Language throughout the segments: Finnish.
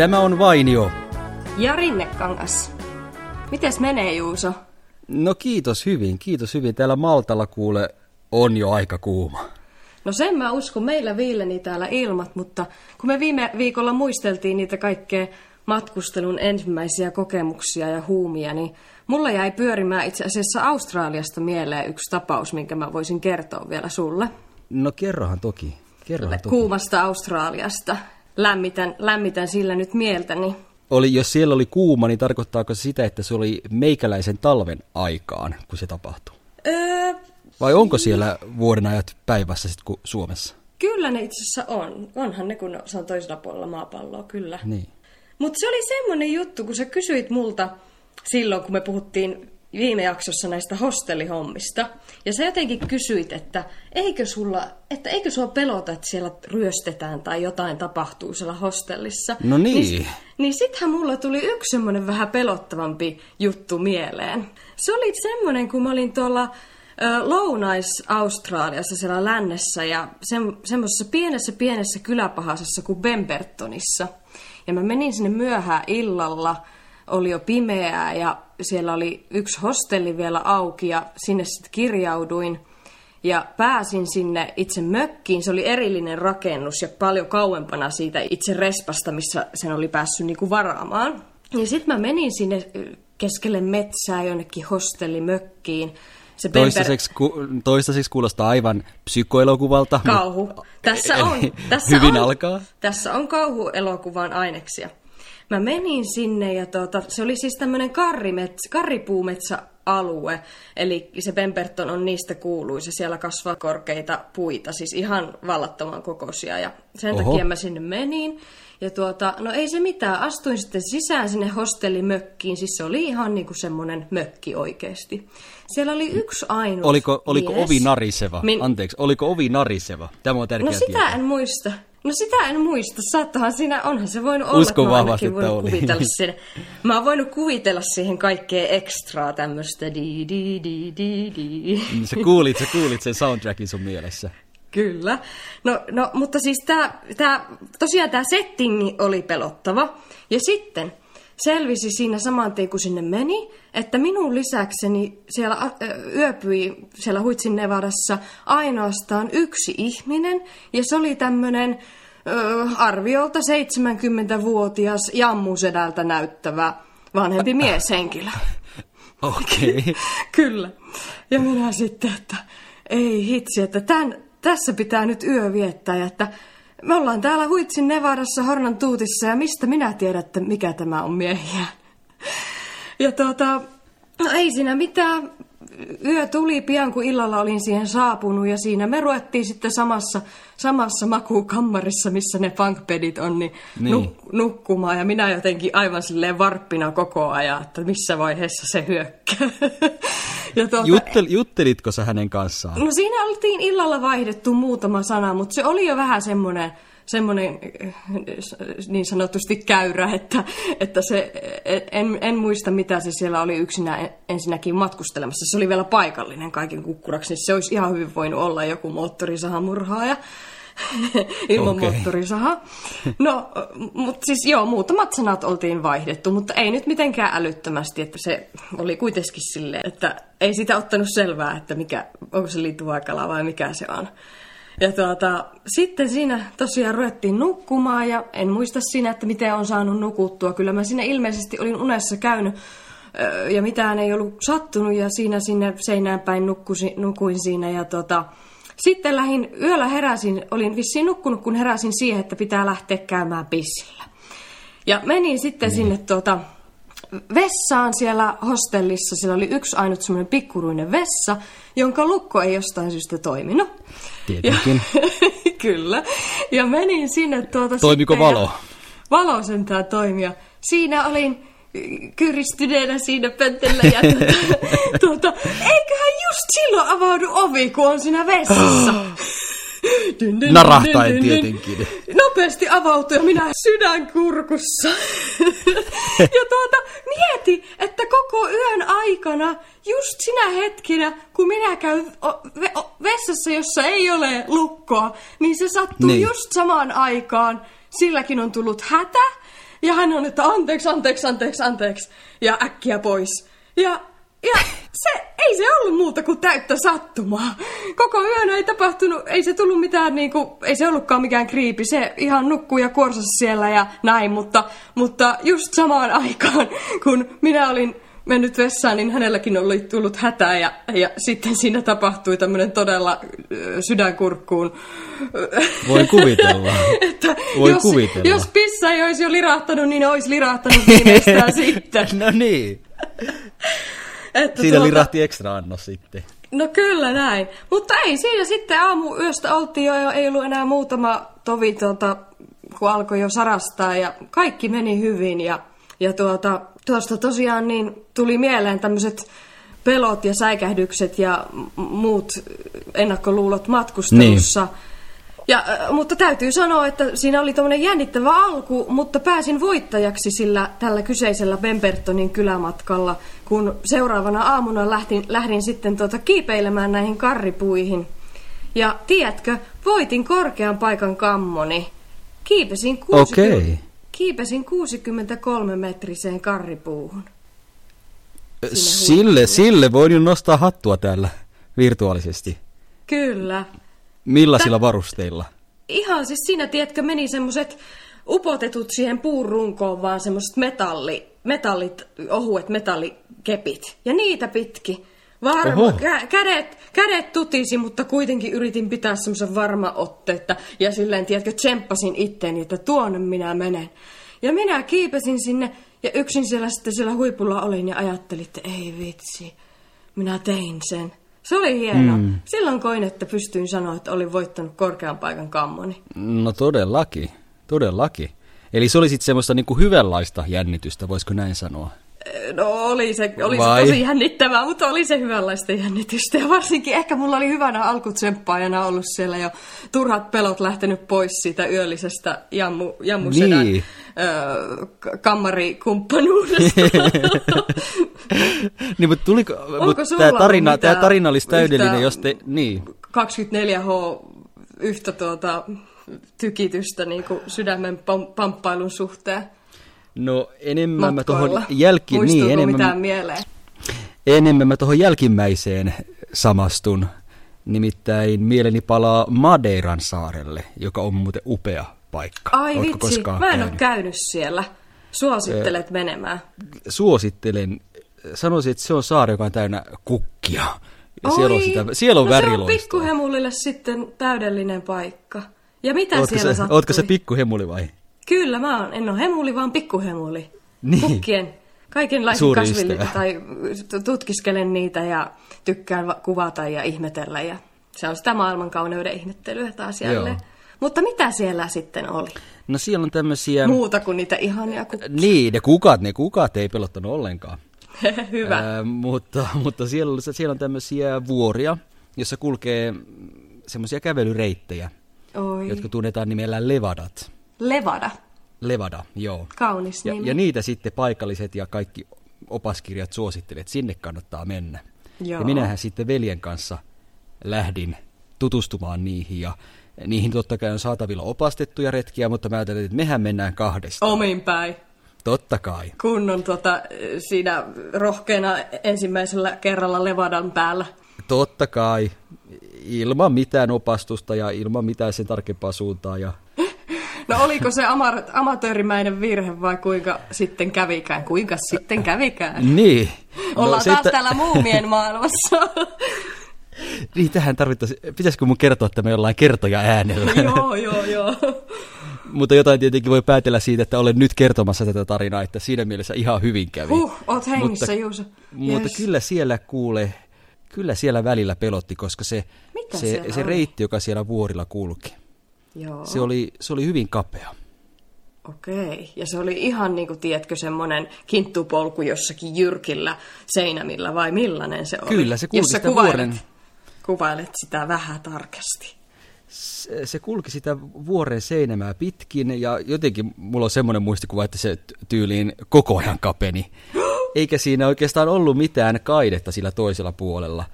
Tämä on Vainio. Ja Rinnekangas. Mites menee, Juuso? No kiitos hyvin, kiitos hyvin. Täällä Maltalla kuule on jo aika kuuma. No sen mä uskon, meillä viileni täällä ilmat, mutta kun me viime viikolla muisteltiin niitä kaikkea matkustelun ensimmäisiä kokemuksia ja huumia, niin mulla jäi pyörimään itse asiassa Australiasta mieleen yksi tapaus, minkä mä voisin kertoa vielä sulle. No kerrohan toki, kerrohan toki. Kuumasta Australiasta. Lämmitän, lämmitän sillä nyt mieltäni. Oli, jos siellä oli kuuma, niin tarkoittaako se sitä, että se oli meikäläisen talven aikaan, kun se tapahtui? Öö, Vai onko siellä vuodenajat päivässä sitten kuin Suomessa? Kyllä ne itse asiassa on. Onhan ne, kun se on toisella puolella maapalloa, kyllä. Niin. Mutta se oli semmoinen juttu, kun sä kysyit multa silloin, kun me puhuttiin viime jaksossa näistä hostellihommista. Ja sä jotenkin kysyit, että eikö, sulla, että eikö sua pelota, että siellä ryöstetään tai jotain tapahtuu siellä hostellissa. No niin. Niin, niin sittenhän mulla tuli yksi semmoinen vähän pelottavampi juttu mieleen. Se oli semmoinen, kun mä olin tuolla Lounais-Australiassa siellä lännessä ja sem, semmoisessa pienessä pienessä kyläpahasessa kuin Bembertonissa. Ja mä menin sinne myöhään illalla, oli jo pimeää ja siellä oli yksi hostelli vielä auki ja sinne sitten kirjauduin. Ja pääsin sinne itse mökkiin. Se oli erillinen rakennus ja paljon kauempana siitä itse respasta, missä sen oli päässyt niinku varaamaan. Ja sitten mä menin sinne keskelle metsää jonnekin hostellimökkiin. Se Bember- Toistaiseksi, ku, toistaiseksi kuulostaa aivan psykoelokuvalta. Kauhu. mutta- Tässä on. Tässä hyvin on, alkaa. Tässä on kauhuelokuvan aineksia. Mä menin sinne ja tuota, se oli siis tämmöinen karrimetsä, karripuumetsäalue. Eli se Pemberton on niistä kuuluisa. Siellä kasvaa korkeita puita, siis ihan vallattoman kokoisia. Ja sen Oho. Takia mä sinne menin. Ja tuota, no ei se mitään, astuin sitten sisään sinne hostellimökkiin, siis se oli ihan niinku semmoinen mökki oikeasti. Siellä oli yksi ainut Oliko, oliko mies. ovi nariseva? Min- Anteeksi, oliko ovi nariseva? Tämä on tärkeä No sitä tietää. en muista. No sitä en muista. Saattahan siinä, onhan se voinut olla, Uskon että mä oon vahvasti, että voinut oli. kuvitella. Mä oon voinut kuvitella siihen kaikkea ekstraa tämmöistä di di di di di. Mm, Sä kuulit, sä kuulit sen soundtrackin sun mielessä. Kyllä. No, no mutta siis tää, tää, tosiaan tämä settingi oli pelottava. Ja sitten selvisi siinä saman tien, kun sinne meni, että minun lisäkseni siellä ö, yöpyi siellä Huitsin Nevadassa ainoastaan yksi ihminen. Ja se oli tämmöinen arviolta 70-vuotias jammusedältä näyttävä vanhempi mieshenkilö. Okei. Okay. Kyllä. Ja minä sitten, että ei hitsi, että tämän, tässä pitää nyt yö viettää. Että me ollaan täällä Huitsin Nevadassa Hornan tuutissa ja mistä minä tiedän, että mikä tämä on miehiä. Ja tuota, no ei siinä mitään. Yö tuli pian, kun illalla olin siihen saapunut ja siinä me ruvettiin sitten samassa, samassa makuukammarissa, missä ne punkpedit on, niin, Niin. Nuk, nukkumaan. Ja minä jotenkin aivan silleen varppina koko ajan, että missä vaiheessa se hyökkää. ja tuota, Juttel, juttelitko sä hänen kanssaan? No siinä oltiin illalla vaihdettu muutama sana, mutta se oli jo vähän semmoinen semmoinen eh, niin sanotusti käyrä, että, että se, en, en muista mitä se siellä oli yksinä ensinnäkin matkustelemassa. Se oli vielä paikallinen kaiken kukkuraksi, niin se olisi ihan hyvin voinut olla joku moottorisahamurhaaja ilman okay. moottorisaha. No, mutta siis joo, muutamat sanat oltiin vaihdettu, mutta ei nyt mitenkään älyttömästi, että se oli kuitenkin silleen, että ei sitä ottanut selvää, että mikä, onko se liittyvaikala vai mikä se on. Ja tuota, sitten siinä tosiaan ruvettiin nukkumaan ja en muista siinä, että miten on saanut nukuttua. Kyllä mä siinä ilmeisesti olin unessa käynyt ja mitään ei ollut sattunut ja siinä sinne seinään päin nukkusi, nukuin siinä ja tota, sitten lähin, yöllä heräsin, olin vissiin nukkunut, kun heräsin siihen, että pitää lähteä käymään pissillä. Ja menin sitten niin. sinne tuota, vessaan siellä hostellissa. Siellä oli yksi ainut semmoinen pikkuruinen vessa, jonka lukko ei jostain syystä toiminut. Tietenkin. Ja, kyllä. Ja menin sinne tuota Toimiko valo? Valo sentään toimia. Siinä olin kyristyneenä siinä pöntellä ja tuota, tuota, eiköhän just silloin avaudu ovi, kun on siinä vessassa. Dyn, dyn, Narahtaen dyn, dyn, dyn. tietenkin. Nopeasti avautui ja minä sydän kurkussa. ja tuota, mieti, että koko yön aikana, just sinä hetkinä, kun minä käyn vessassa, jossa ei ole lukkoa, niin se sattuu niin. just samaan aikaan. Silläkin on tullut hätä, Ja hän on, että anteeksi, anteeksi, anteeksi, anteeksi. Ja äkkiä pois. Ja, ja se, ei se ollut muuta kuin täyttä sattumaa. Koko yön ei tapahtunut, ei se tullut mitään niinku, ei se ollutkaan mikään kriipi. Se ihan nukkuu ja kuorsasi siellä ja näin, mutta, mutta just samaan aikaan, kun minä olin mennyt vessaan, niin hänelläkin oli tullut hätää ja, ja sitten siinä tapahtui tämmöinen todella sydänkurkkuun. Voi kuvitella. että Voi jos, kuvitella. jos pissa ei olisi jo lirahtanut, niin olisi lirahtanut viimeistään sitten. no niin. Että Siinä lirahti ekstra annos sitten. No kyllä näin. Mutta ei, siinä sitten aamu yöstä oltiin jo, ei ollut enää muutama tovi, tuota, kun alkoi jo sarastaa ja kaikki meni hyvin. Ja, ja tuota, tuosta tosiaan niin tuli mieleen tämmöiset pelot ja säikähdykset ja muut ennakkoluulot matkustelussa. Niin. Ja, äh, mutta täytyy sanoa, että siinä oli tämmöinen jännittävä alku, mutta pääsin voittajaksi sillä tällä kyseisellä Bembertonin kylämatkalla, kun seuraavana aamuna lähdin, lähdin sitten tuota kiipeilemään näihin karripuihin. Ja tiedätkö, voitin korkean paikan kammoni. Kiipesin, 60, Okei. kiipesin 63 metriseen karripuuhun. Sille, sille voin jo nostaa hattua täällä virtuaalisesti. Kyllä. Millaisilla varusteilla? Ihan siis siinä, tiedätkö, meni semmoset upotetut siihen puurunkoon vaan semmoset metalli, metallit, ohuet metallikepit. Ja niitä pitki. Varma, Oho. kä- kädet, kädet tutisi, mutta kuitenkin yritin pitää semmoisen varma otteetta. Ja silleen, tiedätkö, tsemppasin itteeni, että tuonne minä menen. Ja minä kiipesin sinne ja yksin siellä sitten siellä huipulla olin ja ajattelin, että ei vitsi, minä tein sen. Se oli hienoa. Mm. Silloin koin, että pystyin sanoa, että olin voittanut korkean paikan kammoni. No todellakin, todellakin. Eli se oli sitten semmoista niinku hyvänlaista jännitystä, voisiko näin sanoa? No oli se, oli se Vai? tosi jännittävää, mutta oli se hyvänlaista jännitystä. Ja varsinkin ehkä mulla oli hyvänä alkutsemppaajana ollut siellä jo turhat pelot lähtenyt pois siitä yöllisestä jammu, jammusedän Niin. öö, kammarikumppanuudesta. niin, mutta tuliko, mutta tämä tarina, tämä tarina olisi täydellinen, jos te, niin. 24H yhtä tuota, tykitystä niin kuin sydämen pam- pamppailun suhteen No enemmän mä matkoilla. tuohon jälki, Muistuuko niin, enemmän, mitään mieleen? enemmän mä tuohon jälkimmäiseen samastun. Nimittäin mieleni palaa Madeiran saarelle, joka on muuten upea paikka. Ai Ootko vitsi, mä en ole käynyt? käynyt siellä. Suosittelet menemään. Suosittelen, sanoisin, että se on saari, joka on täynnä kukkia. Ja siellä on, Oi, sitä, siellä on no se on väriloistoa. pikkuhemulille sitten täydellinen paikka. Ja mitä Ootko siellä se, sattui? ootko se pikkuhemuli vai? Kyllä, mä oon. En ole hemuli, vaan pikkuhemuli. Niin. Kukkien, kaikenlaisen Suuri kasville, tai tutkiskelen niitä ja tykkään va- kuvata ja ihmetellä. Ja se on sitä maailmankauneuden ihmettelyä taas jälleen. Joo. Mutta mitä siellä sitten oli? No siellä on tämmöisiä... Muuta kuin niitä ihania kukkia. Niin, ne kukat, ne kukat ei pelottanut ollenkaan. Hyvä. Ää, mutta mutta siellä, siellä on tämmöisiä vuoria, jossa kulkee semmoisia kävelyreittejä, Oi. jotka tunnetaan nimellä levadat. Levada. Levada, joo. Kaunis Ja, nimi. ja niitä sitten paikalliset ja kaikki opaskirjat suosittelevat, sinne kannattaa mennä. Joo. Ja minähän sitten veljen kanssa lähdin tutustumaan niihin ja niihin totta kai on saatavilla opastettuja retkiä, mutta mä ajattelin, että mehän mennään kahdesta. Omin päin. Totta kai. Kunnon tota, siinä rohkeana ensimmäisellä kerralla Levadan päällä. Totta kai. Ilman mitään opastusta ja ilman mitään sen tarkempaa suuntaa. Ja... No oliko se ama- amatöörimäinen virhe vai kuinka sitten kävikään? Kuinka sitten kävikään? Niin. Ollaan se, taas täällä muumien maailmassa. Niin, tähän tarvittaisiin. Pitäisikö mun kertoa tämä jollain kertoja äänellä? joo, joo, joo. Mutta jotain tietenkin voi päätellä siitä, että olen nyt kertomassa tätä tarinaa, että siinä mielessä ihan hyvin kävi. Huh, oot hengissä, mutta, Juuso. Mutta Yes. kyllä siellä kuule, kyllä siellä välillä pelotti, koska se, Mitä se, se reitti, joka siellä vuorilla kulki, Joo, se oli, se oli hyvin kapea. okei. Ja se oli ihan niin kuin, tiedätkö, semmoinen kinttupolku jossakin jyrkillä seinämillä vai millainen se oli? Kyllä, se kulki sitä kuvailet, vuoren- kuvailet sitä vähän tarkasti. Se, se kulki sitä vuoren seinämää pitkin ja jotenkin mulla on semmoinen muistikuva, että se tyyliin koko ajan kapeni. Eikä siinä oikeastaan ollut mitään kaidetta sillä toisella puolella.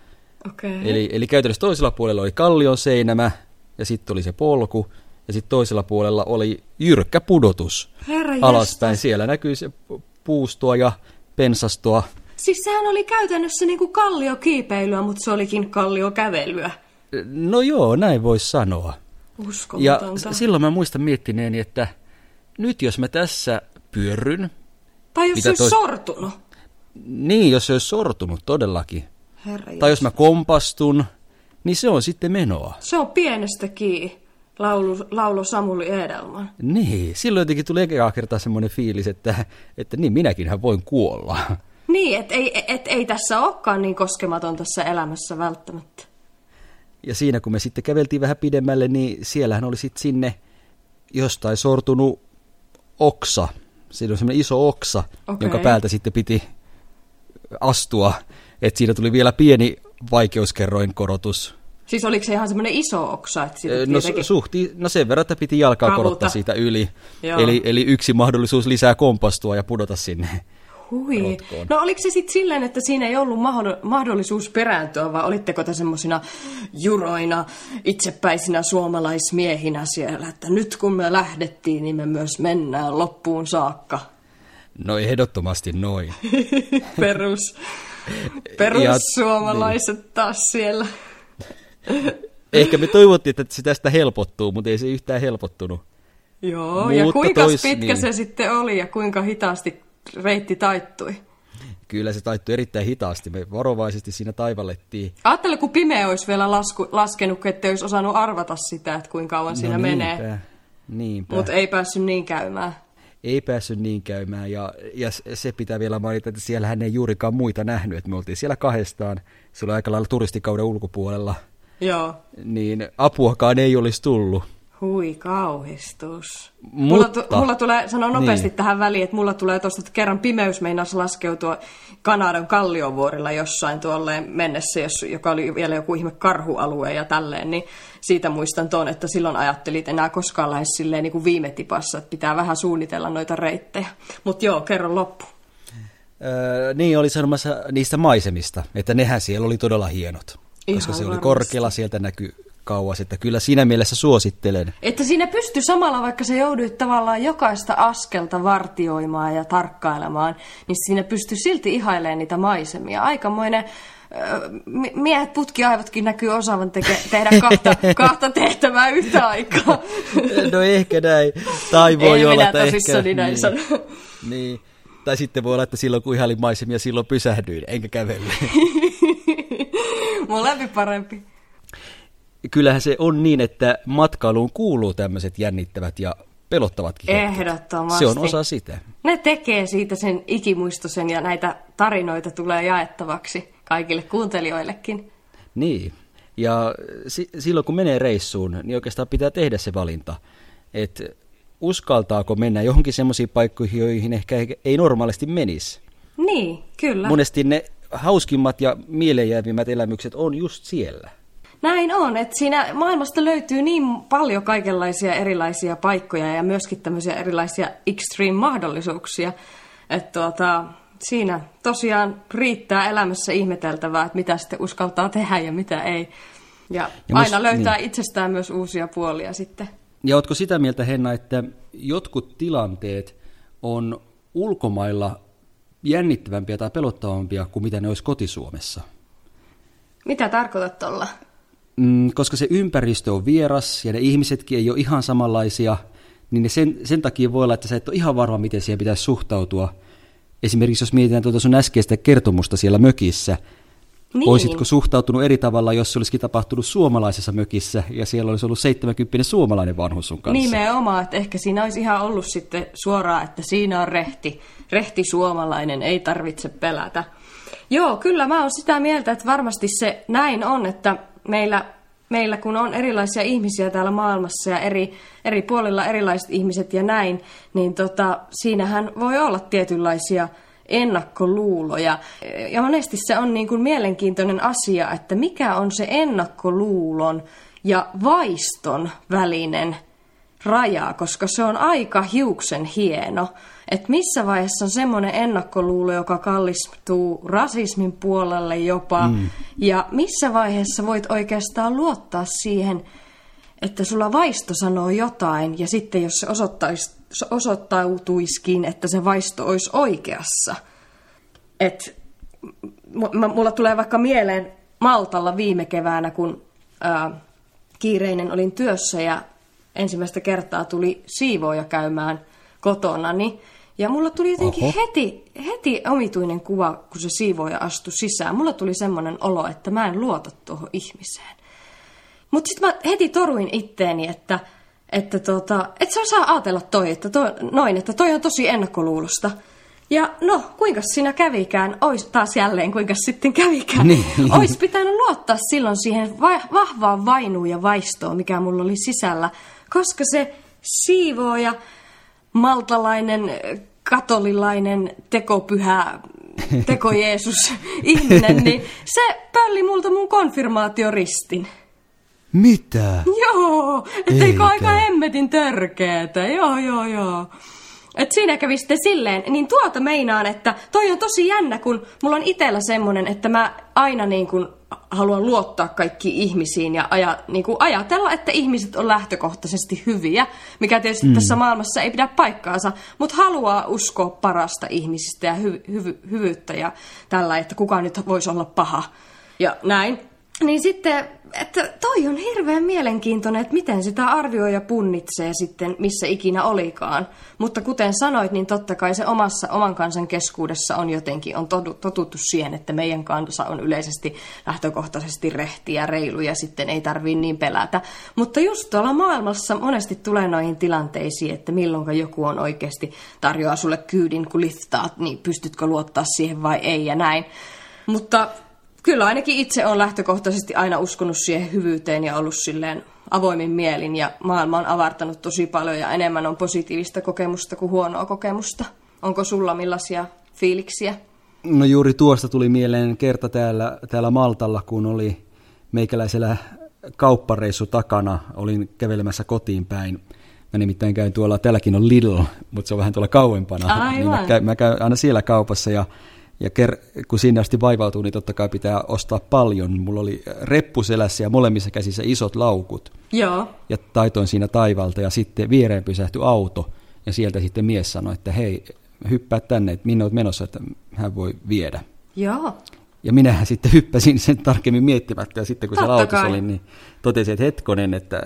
Okei. Eli, eli käytännössä toisella puolella oli kallion seinämä ja sitten oli se polku ja sitten toisella puolella oli jyrkkä pudotus Herra alaspäin. jestas. Siellä näkyi se puustoa ja pensastoa. Siis sehän oli käytännössä niinku kalliokiipeilyä, mutta se olikin kalliokävelyä. No joo, näin voisi sanoa. Ja Uskomatonta. s- silloin mä muistan miettineeni, että nyt jos mä tässä pyörryn, tai jos mitä se olisi toi- sortunut. Niin jos se olisi sortunut todellakin, Herra tai jos mä kompastun, niin se on sitten menoa. Se on pienestä kiinni, laulu, laulu Samuli Edelman. Niin, silloin jotenkin tuli ekaa kertaa semmoinen fiilis, että, että niin minäkinhän voin kuolla. Niin, että ei, et, ei tässä olekaan niin koskematon tässä elämässä välttämättä. Ja siinä kun me sitten käveltiin vähän pidemmälle, niin siellähän oli sitten sinne jostain sortunut oksa. Siinä oli semmoinen iso oksa, Okei. jonka päältä sitten piti astua. Että siinä tuli vielä pieni vaikeuskerroin korotus. Siis oliko se ihan semmoinen iso oksa, että siitä No, tietenkin... su- suhti, no sen verran, että piti jalkaa Kavuta. korottaa siitä yli. Joo. Eli, eli yksi mahdollisuus lisää kompastua ja pudota sinne. Hui. rotkoon. No oliko se sitten silleen, että siinä ei ollut mahdo- mahdollisuus perääntyä, vai olitteko te semmoisina juroina, itsepäisinä suomalaismiehinä siellä, että nyt kun me lähdettiin, niin me myös mennään loppuun saakka. No ehdottomasti noin. Perus, perussuomalaiset taas siellä. Ehkä me toivottiin, että se tästä helpottuu, mutta ei se yhtään helpottunut. Joo, ja Mutta kuinka tois- pitkä niin. se sitten oli ja kuinka hitaasti reitti taittui? Kyllä se taittui erittäin hitaasti. Me varovaisesti siinä taivallettiin. Ajattele, kun pimeä olisi vielä lasku, laskenut, ettei olisi osannut arvata sitä, että kuinka kauan siinä no menee. niinpä, niinpä. Mutta ei päässyt niin käymään. Ei päässyt niin käymään ja, ja se pitää vielä mainita, että siellähän ei juurikaan muita nähnyt, että me oltiin siellä kahdestaan, se oli aika lailla turistikauden ulkopuolella, Joo. niin apuakaan ei olisi tullut. Hui kauhistus. Mulla, Mutta- tu, mulla tulee, sanon nopeasti Niin. niin. tähän väliin, että mulla tulee tuosta, että kerran pimeys meinasi laskeutua Kanadan kalliovuorilla jossain tuolleen mennessä, jos, joka oli vielä joku ihme karhualue ja tälleen, niin siitä muistan tuon, että silloin ajattelin, että enää koskaan lähes silleen niin kuin viime tipassa, että pitää vähän suunnitella noita reittejä. Mutta joo, kerron loppu. Öö, niin oli sanomassa niistä maisemista, että nehän siellä oli todella hienot, Ihan koska se oli varmasti. korkealla, sieltä näkyy kauas, että kyllä siinä mielessä suosittelen. Että siinä pystyy samalla, vaikka se jouduit tavallaan jokaista askelta vartioimaan ja tarkkailemaan, niin siinä pystyy silti ihailemaan niitä maisemia. Aikamoinen miehet putkiaivotkin näkyy osaavan teke- tehdä kahta, kahta tehtävää yhtä aikaa. No ehkä näin, tai voi Ei olla, minä että ehkä... tosissani näin niin, sano. niin. Tai sitten voi olla, että silloin kun ihailin maisemia, silloin pysähdyin, enkä kävelle. Molempi parempi. Kyllähän se on niin, että matkailuun kuuluu tämmöiset jännittävät ja pelottavatkin hetket. Ehdottomasti. Se on osa sitä. Ne tekee siitä sen ikimuistosen ja näitä tarinoita tulee jaettavaksi kaikille kuuntelijoillekin. Niin. Ja si- silloin kun menee reissuun, niin oikeastaan pitää tehdä se valinta, että uskaltaako mennä johonkin semmoisiin paikkoihin, joihin ehkä ei- ei normaalisti menisi. Niin, kyllä. Monesti ne hauskimmat ja mieleenjäävimmät elämykset on just siellä. Näin on, että siinä maailmasta löytyy niin paljon kaikenlaisia erilaisia paikkoja ja myöskin tämmöisiä erilaisia extreme-mahdollisuuksia, että tuota, siinä tosiaan riittää elämässä ihmeteltävää, että mitä sitten uskaltaa tehdä ja mitä ei. Ja, Ja aina mus- löytää niin. itsestään myös uusia puolia sitten. Ja ootko sitä mieltä, Henna, että jotkut tilanteet on ulkomailla jännittävämpiä tai pelottavampia kuin mitä ne olisi kotisuomessa? Mitä tarkoitat tuolla? Mm, koska se ympäristö on vieras ja ne ihmisetkin ei ole ihan samanlaisia, niin ne sen, sen takia voi olla, että sä et ole ihan varma, miten siihen pitäisi suhtautua. Esimerkiksi jos mietitään tuota sun äskeistä kertomusta siellä mökissä, Niin. Olisitko suhtautunut eri tavalla, jos se olisikin tapahtunut suomalaisessa mökissä ja siellä olisi ollut 70 suomalainen vanhus sun kanssa? Nimenomaan, että ehkä siinä olisi ihan ollut sitten suoraan, että siinä on rehti, rehti suomalainen, ei tarvitse pelätä. Joo, kyllä mä oon sitä mieltä, että varmasti se näin on, että meillä, meillä kun on erilaisia ihmisiä täällä maailmassa ja eri, eri puolilla erilaiset ihmiset ja näin, niin tota, siinähän voi olla tietynlaisia ennakkoluuloja. Ja monesti se on niin kuin mielenkiintoinen asia, että mikä on se ennakkoluulon ja vaiston välinen raja, koska se on aika hiuksen hieno. Että missä vaiheessa on semmoinen ennakkoluulo, joka kallistuu rasismin puolelle jopa, mm. ja missä vaiheessa voit oikeastaan luottaa siihen, että sulla vaisto sanoo jotain ja sitten jos se osoittautuisikin, että se vaisto olisi oikeassa. Että mulla tulee vaikka mieleen Maltalla viime keväänä, kun ää, kiireinen olin työssä ja ensimmäistä kertaa tuli siivooja käymään kotona, niin ja mulla tuli jotenkin heti, heti omituinen kuva, kun se siivooja astui sisään. Mulla tuli semmoinen olo, että mä en luota tuohon ihmiseen. Mutta sitten mä heti toruin itteeni, että, että tota, et sä osaa ajatella toi, että toi, noin, että toi on tosi ennakkoluulosta. Ja no, kuinka siinä kävikään, ois taas jälleen kuinka sitten kävikään, niin. ois pitänyt luottaa silloin siihen va- vahvaan vainuun ja vaistoon, mikä mulla oli sisällä, koska se siivooja, maltalainen, katolilainen, tekopyhä, teko Jeesus ihminen, niin se pölli multa mun konfirmaatioristin. Mitä? Joo, etteikö aika hemmetin törkeetä, joo joo joo. Et siinä kävi sitten silleen, niin tuota meinaan, että toi on tosi jännä, kun mulla on itellä semmonen, että mä aina niin kuin haluan luottaa kaikki ihmisiin ja aja, niin kuin ajatella, että ihmiset on lähtökohtaisesti hyviä, mikä tietysti mm. tässä maailmassa ei pidä paikkaansa, mutta haluaa uskoa parasta ihmisistä ja hy, hy, hyvyyttä ja tällä, että kuka nyt voisi olla paha ja näin. Niin sitten, että toi on hirveän mielenkiintoinen, että miten sitä arvioi ja punnitsee sitten, missä ikinä olikaan. Mutta kuten sanoit, niin totta kai se omassa, oman kansan keskuudessa on jotenkin, on totuttu siihen, että meidän kansa on yleisesti lähtökohtaisesti rehti ja reilu ja sitten ei tarvii niin pelätä. Mutta just tuolla maailmassa monesti tulee noihin tilanteisiin, että milloin joku on oikeasti tarjoaa sulle kyydin, kun liftaat, niin pystytkö luottaa siihen vai ei ja näin. Mutta kyllä ainakin itse on lähtökohtaisesti aina uskonut siihen hyvyyteen ja ollut silleen avoimin mielin ja maailma on avartanut tosi paljon ja enemmän on positiivista kokemusta kuin huonoa kokemusta. Onko sulla millaisia fiiliksiä? No juuri tuosta tuli mieleen kerta täällä, täällä Maltalla, kun oli meikäläisellä kauppareissu takana, olin kävelemässä kotiin päin. Mä nimittäin käyn tuolla, täälläkin on Lidl, mutta se on vähän tuolla kauempana. Aivan. Niin mä, käyn, mä käyn aina siellä kaupassa ja ja ker- kun sinne asti vaivautuu, niin totta kai pitää ostaa paljon. Mulla oli reppu selässä ja molemmissa käsissä isot laukut. Joo. Ja taitoin siinä taivalta ja sitten viereen pysähtyi auto. Ja sieltä sitten mies sanoi, että hei, hyppää tänne, että minne olet menossa, että hän voi viedä. Joo. Ja minähän sitten hyppäsin sen tarkemmin miettimättä. Ja sitten kun se autossa oli, niin totesin, että hetkonen, että,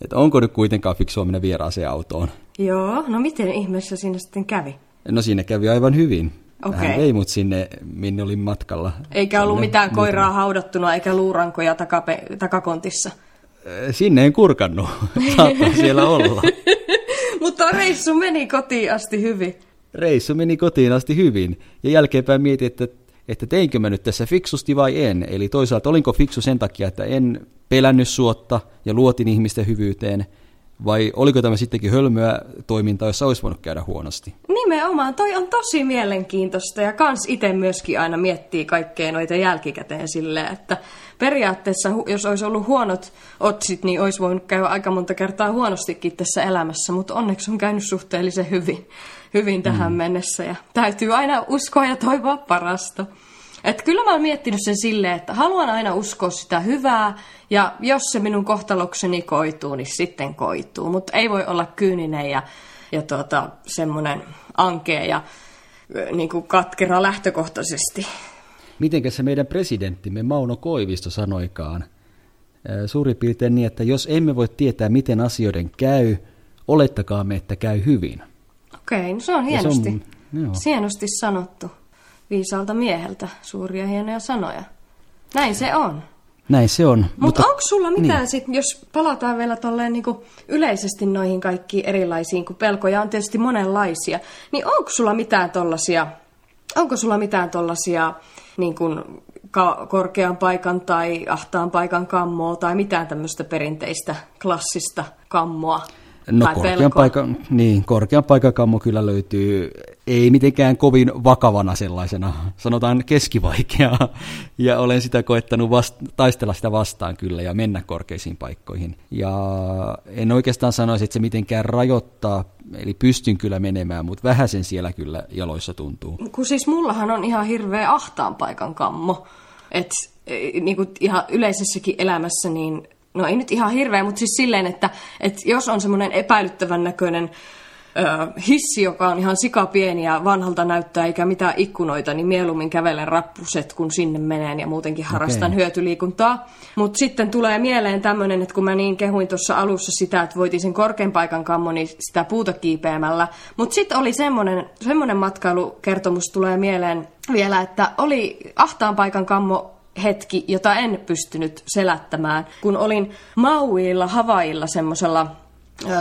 että onko nyt kuitenkaan fiksua mennä vieraaseen autoon. Joo, no miten ihmeessä siinä sitten kävi? No siinä kävi aivan hyvin. Okay. Hän vei mut sinne, minne olin matkalla. Eikä ollut mitään muutama. koiraa haudattuna eikä luurankoja takape- takakontissa. Sinne en kurkannut. Saattaa siellä olla. Mutta reissu meni kotiin asti hyvin. Reissu meni kotiin asti hyvin. Ja jälkeenpäin mietin, että, että teinkö mä nyt tässä fiksusti vai en. Eli toisaalta olinko fiksu sen takia, että en pelännyt suotta ja luotin ihmisten hyvyyteen – vai oliko tämä sittenkin hölmöä toimintaa, jossa olisi voinut käydä huonosti? Nimenomaan, toi on tosi mielenkiintoista ja kans itse myöskin aina miettii kaikkea noita jälkikäteen silleen, että periaatteessa jos olisi ollut huonot otsit, niin olisi voinut käydä aika monta kertaa huonostikin tässä elämässä, mutta onneksi on käynyt suhteellisen hyvin, hyvin tähän mm. mennessä ja täytyy aina uskoa ja toivoa parasta. Et kyllä mä oon miettinyt sen silleen, että haluan aina uskoa sitä hyvää, ja jos se minun kohtalokseni koituu, niin sitten koituu. Mutta ei voi olla kyyninen ja, ja tuota, semmoinen ankea ja niin kuin katkera lähtökohtaisesti. Mitenkä se meidän presidenttimme Mauno Koivisto sanoikaan? Suurin piirtein niin, että jos emme voi tietää, miten asioiden käy, olettakaamme, että käy hyvin. Okei, no se on hienosti, se on, hienosti sanottu viisaalta mieheltä suuria hienoja sanoja. Näin se on. Näin se on. Mut mutta onko sulla mitään niin. sit, jos palataan vielä tolleen niinku yleisesti noihin kaikkiin erilaisiin, kun pelkoja on tietysti monenlaisia, niin onko sulla mitään tollasia, onko sulla mitään tollasia niin kuin ka- korkean paikan tai ahtaan paikan kammoa tai mitään tämmöistä perinteistä klassista kammoa? No korkean paikan, niin, korkean paikan kyllä löytyy, ei mitenkään kovin vakavana sellaisena, sanotaan keskivaikeaa, ja olen sitä koettanut vast, taistella sitä vastaan kyllä ja mennä korkeisiin paikkoihin. Ja en oikeastaan sanoisi, että se mitenkään rajoittaa, eli pystyn kyllä menemään, mutta vähän sen siellä kyllä jaloissa tuntuu. Kun siis mullahan on ihan hirveä ahtaan paikan kammo, että e, niin kuin ihan yleisessäkin elämässä niin no ei nyt ihan hirveä, mutta siis silleen, että, että jos on semmoinen epäilyttävän näköinen ö, hissi, joka on ihan sikapieni ja vanhalta näyttää eikä mitään ikkunoita, niin mieluummin kävelen rappuset, kun sinne menen ja muutenkin harrastan okay. hyötyliikuntaa. Mutta sitten tulee mieleen tämmöinen, että kun mä niin kehuin tuossa alussa sitä, että voitin sen korkean paikan kammoni sitä puuta kiipeämällä. Mutta sitten oli semmoinen, semmoinen matkailukertomus tulee mieleen vielä, että oli ahtaan paikan kammo hetki, jota en pystynyt selättämään, kun olin Mauilla, Havailla semmoisella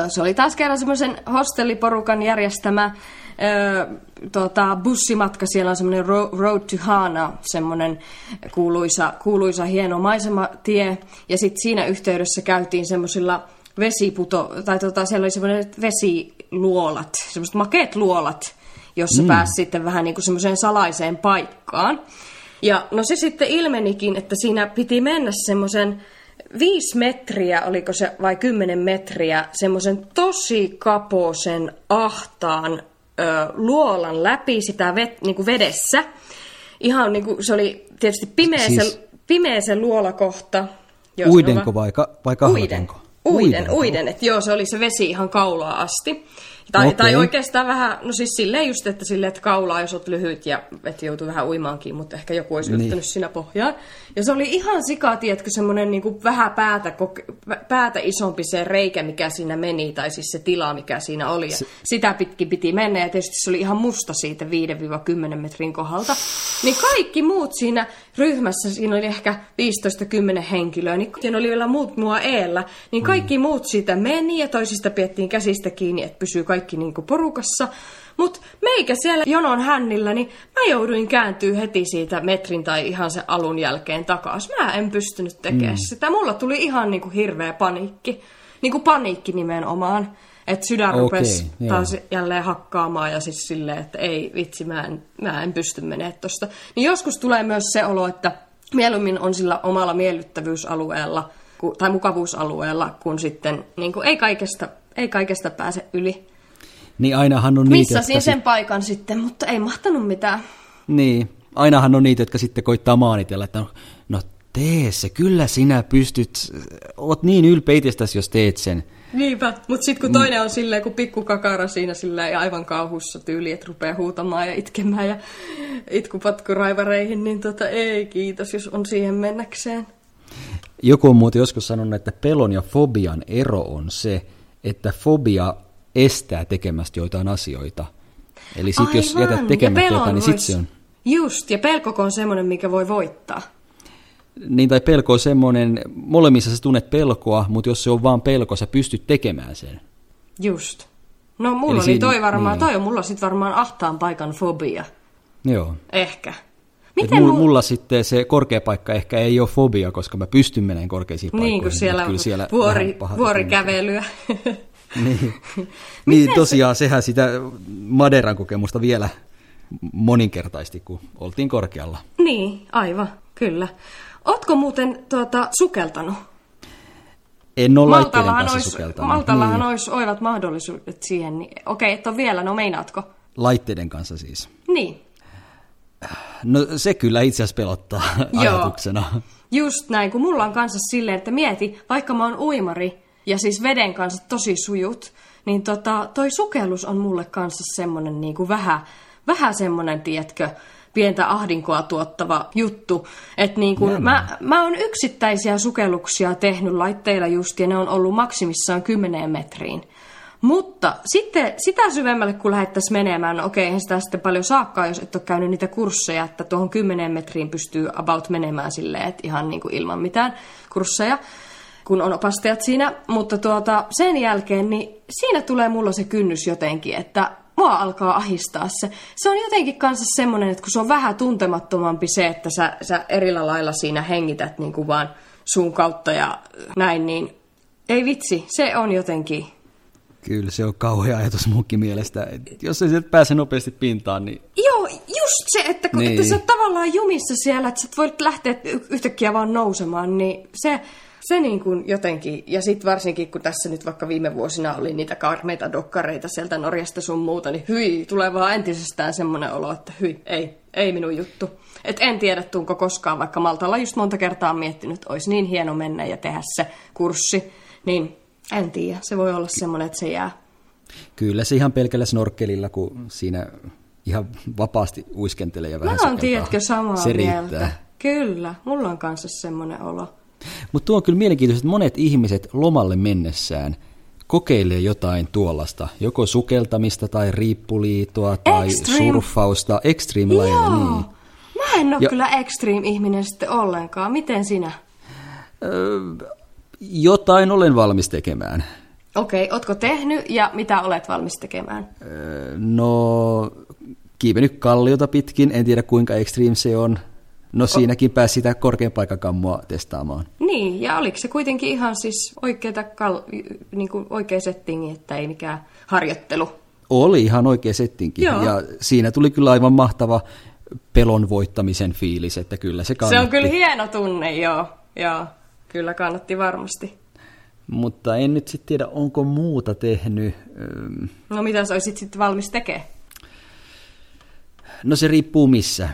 se oli taas kerran semmoisen hostelliporukan järjestämä ö, tota, bussimatka. Siellä on semmoinen Road to Hana, semmoinen kuuluisa, kuuluisa hieno maisematie. Ja sitten siinä yhteydessä käytiin semmoisilla vesiputo, tai tota, siellä oli semmoinen vesiluolat, semmoiset makeet luolat, jossa mm. pääsi sitten vähän niin kuin semmoiseen salaiseen paikkaan. Ja no se sitten ilmenikin, että siinä piti mennä semmoisen viisi metriä, oliko se vai kymmenen metriä, semmoisen tosi kaposen ahtaan ö, luolan läpi sitä vet, niin kuin vedessä. Ihan niin kuin, se oli tietysti pimeä, siis... se, pimeä se luolakohta. Uidenko vai, ka, vai Uiden, uiden, uiden. Että joo, se oli se vesi ihan kaulaa asti. Tai, okay. tai oikeastaan vähän, no siis silleen just, että silleen, että kaulaa, jos olet lyhyt ja et joutuu vähän uimaankin, mutta ehkä joku olisi niin. yrittänyt siinä pohjaan. Ja se oli ihan sika, tiedätkö, semmoinen niin kuin vähän päätä, päätä isompi se reikä, mikä siinä meni, tai siis se tila, mikä siinä oli. Ja se... Sitä pitkin piti mennä, ja tietysti se oli ihan musta siitä 5-10 metrin kohdalta. Niin kaikki muut siinä ryhmässä, siinä oli ehkä 15-10 henkilöä, niin siinä oli vielä muut mua eellä, niin kaikki mm. muut siitä meni, ja toisista piettiin käsistä kiinni, että pysyy kaikki niin kuin porukassa. Mutta meikä siellä jonon hännillä, niin mä jouduin kääntyä heti siitä metrin tai ihan se alun jälkeen takaisin. Mä en pystynyt tekemään mm. sitä. Mulla tuli ihan niin kuin hirveä paniikki. Niin kuin paniikki nimenomaan. Että sydän okay, rupesi taas jälleen hakkaamaan ja siis silleen, että ei vitsi, mä en, mä en pysty menemään tosta. Niin joskus tulee myös se olo, että mieluummin on sillä omalla miellyttävyysalueella tai mukavuusalueella, kun sitten niin kuin ei, kaikesta, ei kaikesta pääse yli. Niin ainahan on niitä, jotka sen sit... paikan sitten, mutta ei mahtanut mitään. Niin, ainahan on niitä, jotka sitten koittaa maanitella, että no, no tee se, kyllä sinä pystyt, oot niin ylpeitestäsi, jos teet sen. Niinpä, mutta sitten kun toinen on silleen, kun pikku kakara siinä silleen aivan kauhussa tyyli, että rupeaa huutamaan ja itkemään ja itkupatku raivareihin, niin tota ei kiitos, jos on siihen mennäkseen. Joku on muuten joskus sanonut, että pelon ja fobian ero on se, että fobia estää tekemästä joitain asioita. Eli sitten jos jätät tekemättä jotain, niin sitten se on... Just, ja pelko on semmoinen, mikä voi voittaa. Niin, tai pelko on semmoinen, molemmissa sä tunnet pelkoa, mutta jos se on vaan pelko, sä pystyt tekemään sen. Just. No mulla Eli oli siinä, toi varmaan, niin. toi on mulla sitten varmaan ahtaan paikan fobia. Joo. Ehkä. Miten mulla, mulla sitten se korkea paikka ehkä ei ole fobia, koska mä pystyn menemään korkeisiin paikkoihin. Niin, kun siellä, kyllä siellä vuori, vuorikävelyä. niin, niin tosiaan sehän sitä Maderan kokemusta vielä moninkertaisti, kun oltiin korkealla. Niin, aivan, kyllä. Ootko muuten tuota, sukeltanut? En ole laitteiden kanssa olisi, sukeltanut. Maltallahan niin. olisi oivat mahdollisuudet siihen. Niin, okei, et ole vielä, no meinaatko? Laitteiden kanssa siis. Niin. No se kyllä itse asiassa pelottaa Joo. ajatuksena. Just näin, kun mulla on kanssa silleen, että mieti, vaikka mä oon uimari ja siis veden kanssa tosi sujut, niin tota, toi sukellus on mulle kanssa semmonen niin kuin vähän, vähän semmonen, tietkö, pientä ahdinkoa tuottava juttu. Että niin kun, mä, mä oon yksittäisiä sukelluksia tehnyt laitteilla just, ja ne on ollut maksimissaan 10 metriin. Mutta sitten sitä syvemmälle, kun lähettäisiin menemään, no okei, eihän sitä sitten paljon saakkaa, jos et ole käynyt niitä kursseja, että tuohon 10 metriin pystyy about menemään silleen, että ihan niin kuin ilman mitään kursseja, kun on opastajat siinä. Mutta tuota, sen jälkeen, niin siinä tulee mulla se kynnys jotenkin, että mua alkaa ahistaa se. Se on jotenkin kanssa semmoinen, että kun se on vähän tuntemattomampi se, että sä, sä erillä lailla siinä hengität niin kuin vaan sun kautta ja näin, niin ei vitsi, se on jotenkin... Kyllä, se on kauhea ajatus munkin mielestä. Jos ei sieltä pääse nopeasti pintaan, niin... Joo, just se, että, kun, niin. että sä oot tavallaan jumissa siellä, että sä voit lähteä yhtäkkiä vaan nousemaan, niin se se niin kuin jotenkin, ja sitten varsinkin kun tässä nyt vaikka viime vuosina oli niitä karmeita dokkareita sieltä Norjasta sun muuta, niin hyi, tulee vaan entisestään semmoinen olo, että hyi, ei, ei minun juttu. Et en tiedä, tuunko koskaan, vaikka Maltalla just monta kertaa miettinyt, että olisi niin hieno mennä ja tehdä se kurssi, niin en tiedä, se voi olla semmoinen, että se jää. Kyllä se ihan pelkällä snorkelilla, kun siinä ihan vapaasti uiskentelee ja vähän Mä oon, tiedätkö, samaa se mieltä. riittää. Kyllä, mulla on kanssa semmoinen olo. Mutta tuo on kyllä mielenkiintoista, että monet ihmiset lomalle mennessään kokeilee jotain tuollaista, joko sukeltamista tai riippuliitoa tai Extreme. surffausta, extreme lajeja, niin. Mä en ole Ja- kyllä extreme-ihminen sitten ollenkaan. Miten sinä? Jotain olen valmis tekemään. Okei, okay, ootko tehnyt ja mitä olet valmis tekemään? Öö, No, kiivennyt kalliota pitkin, en tiedä kuinka extreme se on. No siinäkin pääsi sitä korkean paikakammua testaamaan. Niin, ja oliko se kuitenkin ihan siis oikeata kal- niin kuin oikea settingi, että ei mikään harjoittelu? Oli ihan oikea settinkin. Joo. Ja siinä tuli kyllä aivan mahtava pelon voittamisen fiilis, että kyllä se kannatti. Se on kyllä hieno tunne, joo. Joo, kyllä kannatti varmasti. Mutta en nyt sitten tiedä, onko muuta tehnyt. No mitä sä olisit sitten valmis tekemään? No se riippuu missä.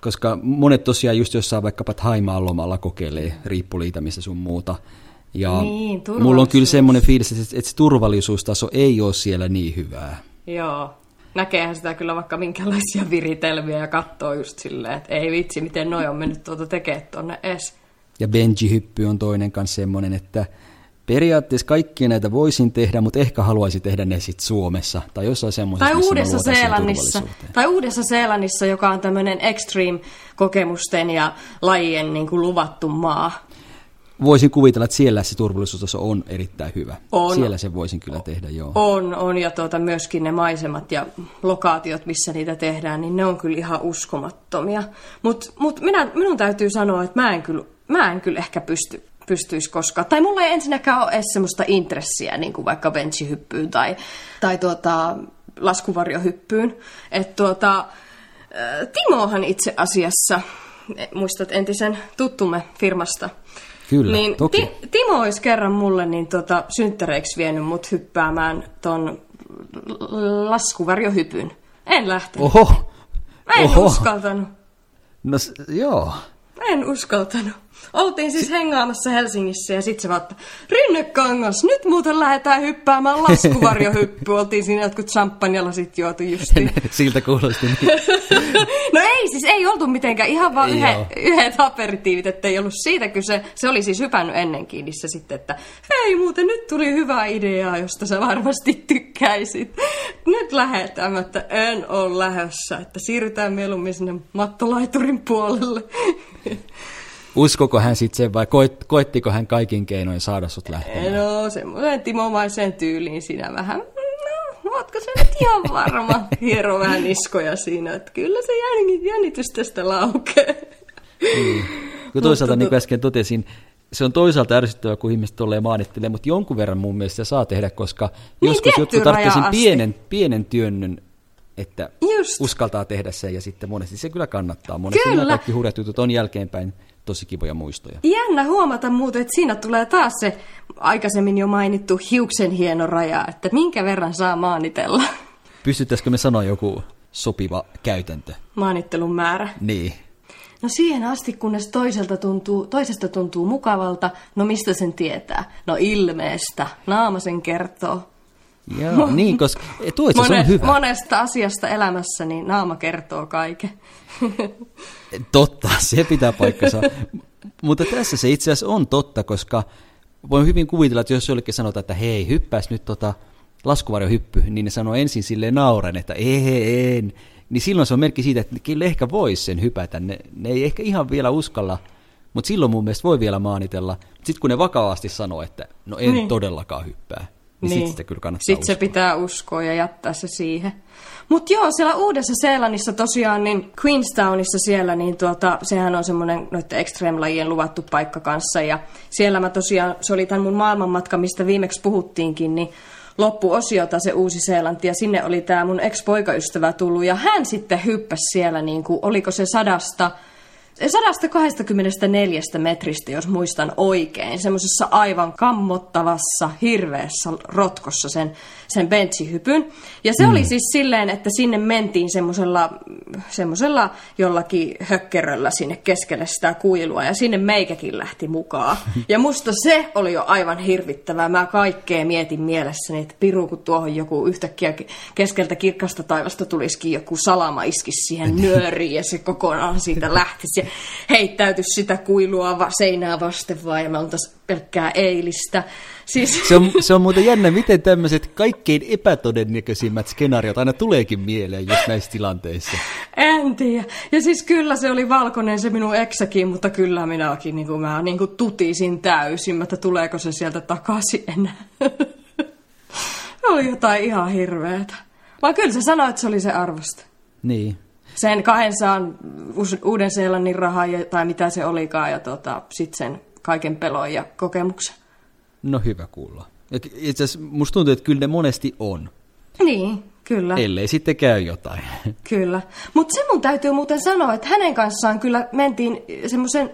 Koska monet tosiaan just jossain vaikkapa Haimaan lomalla kokeilee riippuliitämistä sun muuta. Ja Niin, mulla on kyllä semmoinen fiilis, että että se turvallisuustaso ei ole siellä niin hyvää. Joo. Näkeehän sitä kyllä vaikka minkälaisia viritelmiä ja katsoo just silleen, että ei vitsi, miten noi on mennyt tuota tekemään tonne edes. Ja benji-hyppy on toinen kanssa semmoinen, että periaatteessa kaikkia näitä voisin tehdä, mutta ehkä haluaisin tehdä ne sitten Suomessa tai jossain semmoisessa, Tai Uudessa Seelannissa, tai Uudessa Seelannissa, joka on tämmöinen extreme-kokemusten ja lajien niin kuin luvattu maa. Voisin kuvitella, että siellä se turvallisuustaso on erittäin hyvä. On. Siellä sen voisin kyllä tehdä, joo. On, on ja tuota, myöskin ne maisemat ja lokaatiot, missä niitä tehdään, niin ne on kyllä ihan uskomattomia. Mutta mut minun täytyy sanoa, että mä en kyllä, mä en kyllä ehkä pysty, pystyisi koskaan. Tai mulla ei ensinnäkään ole edes semmoista intressiä, niin kuin vaikka benchihyppyyn tai, tai tuota, laskuvarjohyppyyn. Että tuota, äh, Timohan itse asiassa, muistat entisen tuttumme firmasta, Kyllä, niin toki. Ti- Timo olisi kerran mulle niin tota, synttäreiksi vienyt mut hyppäämään ton laskuvarjohypyn. En lähtenyt. Oho! Mä en Oho. uskaltanut. No joo. Mä en uskaltanut. Oltiin siis hengaamassa Helsingissä ja sit se vaan, että Rinnekangas, nyt muuten lähdetään hyppäämään laskuvarjohyppy. Oltiin siinä jotkut champagnelasit juotu justiin. Siltä kuulosti. Niin. No ei, siis ei oltu mitenkään ihan vaan yhdet, aperitiivit, ettei ollut siitä kyse. Se oli siis hypännyt ennenkin niissä sitten, että hei muuten nyt tuli hyvä idea, josta sä varmasti tykkäisit. Nyt lähdetään, että en ole lähdössä, että siirrytään mieluummin sinne mattolaiturin puolelle. Uskoko hän sitten sen vai koet, koettiko hän kaikin keinoin saada sut lähtemään? No semmoisen timomaiseen tyyliin siinä vähän, no ootko sä nyt ihan varma? Hiero vähän niskoja siinä, että kyllä se jänni- jännitys tästä laukee. Kun toisaalta, Mutta niin kuin äsken totesin, se on toisaalta ärsyttävää, kun ihmiset tolleen maanittelee, mutta jonkun verran mun mielestä saa tehdä, koska Niin, joskus jotkut asti. pienen, pienen työnnön, että Just. uskaltaa tehdä sen ja sitten monesti se kyllä kannattaa. Monesti Kyllä. nämä kaikki hurjat jutut on jälkeenpäin tosi kivoja muistoja. Jännä huomata muuten, että siinä tulee taas se aikaisemmin jo mainittu hiuksen hieno raja, että minkä verran saa maanitella Pystyttäisikö me sanoa joku sopiva käytäntö? maanittelun määrä. Niin. No siihen asti, kunnes toiselta tuntuu, toisesta tuntuu mukavalta, no mistä sen tietää? No ilmeestä, naama sen kertoo. Joo, niin, koska e, tuo itse asiassa on hyvä. Monesta asiasta elämässä, niin naama kertoo kaiken. Totta, se pitää paikkansa. Mutta tässä se itse asiassa on totta, koska voin hyvin kuvitella, että jos jollekin sanotaan, että hei, hyppääs nyt tota laskuvarjohyppy, niin ne sanoo ensin sille nauren, että ei, en. Niin silloin se on merkki siitä, että kyllä ehkä voisi sen hypätä. Ne, ne ei ehkä ihan vielä uskalla, mutta silloin mun mielestä voi vielä maanitella. Sitten kun ne vakavasti sanoo, että no en niin. todellakaan hyppää, niin, niin. sitten sitä kyllä kannattaa Sitten se uskoa. pitää uskoa ja jättää se siihen. Mutta joo, siellä Uudessa Seelannissa tosiaan, niin Queenstownissa siellä, niin tuota, sehän on semmoinen noiden extreme-lajien luvattu paikka kanssa. Ja siellä mä tosiaan, se oli tämän mun maailmanmatka, mistä viimeksi puhuttiinkin, niin loppuosiota se Uusi Seelanti. Ja sinne oli tämä mun ex-poikaystävä tullut ja hän sitten hyppäsi siellä, niin kuin, oliko se sadasta 124 metristä, jos muistan oikein, semmoisessa aivan kammottavassa, hirveässä rotkossa sen, sen benchihypyn. Ja se mm. oli siis silleen, että sinne mentiin semmoisella, semmoisella jollakin hökkeröllä sinne keskelle sitä kuilua, ja sinne meikäkin lähti mukaan. Ja musta se oli jo aivan hirvittävää. Mä kaikkea mietin mielessäni, että piru, kun tuohon joku yhtäkkiä keskeltä kirkasta taivasta tulisikin joku salama iskisi siihen nyöriin, ja se kokonaan siitä lähtisi ja heittäytyisi sitä kuilua va- seinää vasten vaan, ja mä pelkkää eilistä. Siis... Se, on, se on muuten jännä, miten tämmöiset kaikkein epätodennäköisimmät skenaariot aina tuleekin mieleen just näissä tilanteissa. En tiedä. Ja siis kyllä se oli valkoinen se minun eksäkin, mutta kyllä minäkin niin kuin, mä niin kuin tutisin täysin, että tuleeko se sieltä takaisin enää. oli jotain ihan hirveetä. Vaan kyllä se sanoi, että se oli se arvosta. Niin. Sen saan Uuden-Seelannin rahaa tai mitä se olikaan ja tota, sitten sen kaiken pelon ja kokemuksen. No hyvä kuulla. Itse asiassa musta tuntuu, että kyllä ne monesti on. Niin, kyllä. Ellei sitten käy jotain. Kyllä. Mutta se mun täytyy muuten sanoa, että hänen kanssaan kyllä mentiin semmoisen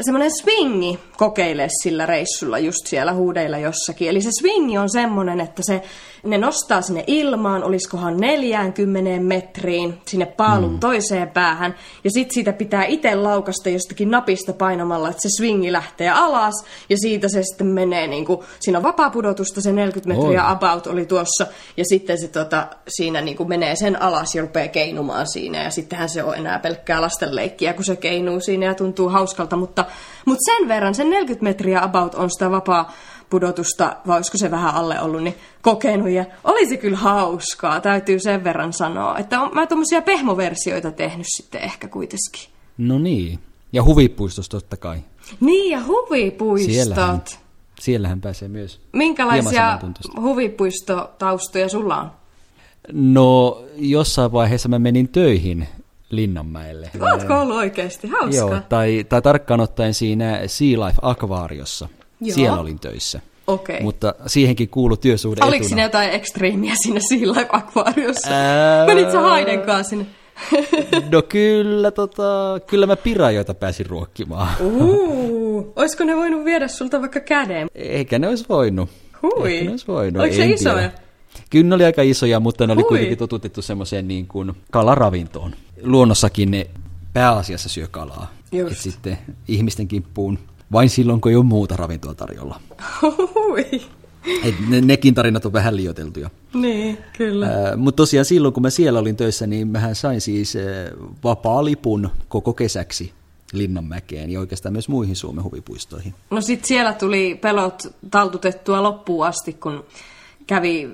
semmoinen swingi kokeile sillä reissulla just siellä huudeilla jossakin. Eli se swingi on semmoinen, että se, ne nostaa sinne ilmaan, olisikohan 40 metriin, sinne paalun mm. toiseen päähän. Ja sitten siitä pitää itse laukasta jostakin napista painamalla, että se swingi lähtee alas. Ja siitä se sitten menee, niin kuin, siinä on vapaa pudotusta, se 40 metriä Oi. about oli tuossa. Ja sitten se tota, siinä niin kuin menee sen alas ja rupeaa keinumaan siinä. Ja sittenhän se on enää pelkkää lastenleikkiä, kun se keinuu siinä ja tuntuu hauskalta. Mutta mutta sen verran, sen 40 metriä about on sitä vapaa pudotusta, vai olisiko se vähän alle ollut, niin kokenut. Ja olisi kyllä hauskaa, täytyy sen verran sanoa. Että on, mä tuommoisia pehmoversioita tehnyt sitten ehkä kuitenkin. No niin. Ja huvipuistosta totta kai. Niin, ja huvipuistot. Siellähän, siellähän pääsee myös. Minkälaisia huvipuistotaustoja sulla on? No, jossain vaiheessa mä menin töihin Linnanmäelle. Oletko ollut oikeasti? Hauskaa. Joo, tai, tai tarkkaan ottaen siinä Sea Life Akvaariossa. Joo. Siellä olin töissä. Okay. Mutta siihenkin kuului työsuhde Oliko etuna. siinä jotain ekstriimiä siinä Sea Life Akvaariossa? Ää... Menit sä haiden kanssa sinne? no kyllä, tota, kyllä mä pirajoita pääsin ruokkimaan. Uh, olisiko ne voinut viedä sulta vaikka käden? Eikä ne olisi voinut. Hui. Eikä ne olisi voinut. Oliko se isoja? Tiedä. Kyllä ne oli aika isoja, mutta ne oli Hui. kuitenkin totutettu semmoiseen niin kuin kalaravintoon. Luonnossakin ne pääasiassa syö kalaa. Just. Et sitten ihmisten kimppuun vain silloin, kun ei ole muuta ravintoa tarjolla. Et ne, nekin tarinat on vähän liioteltuja. Niin, kyllä. Äh, Mutta tosiaan silloin, kun mä siellä olin töissä, niin mähän sain siis äh, vapaa-lipun koko kesäksi Linnanmäkeen ja oikeastaan myös muihin Suomen huvipuistoihin. No sitten siellä tuli pelot taltutettua loppuun asti, kun kävi,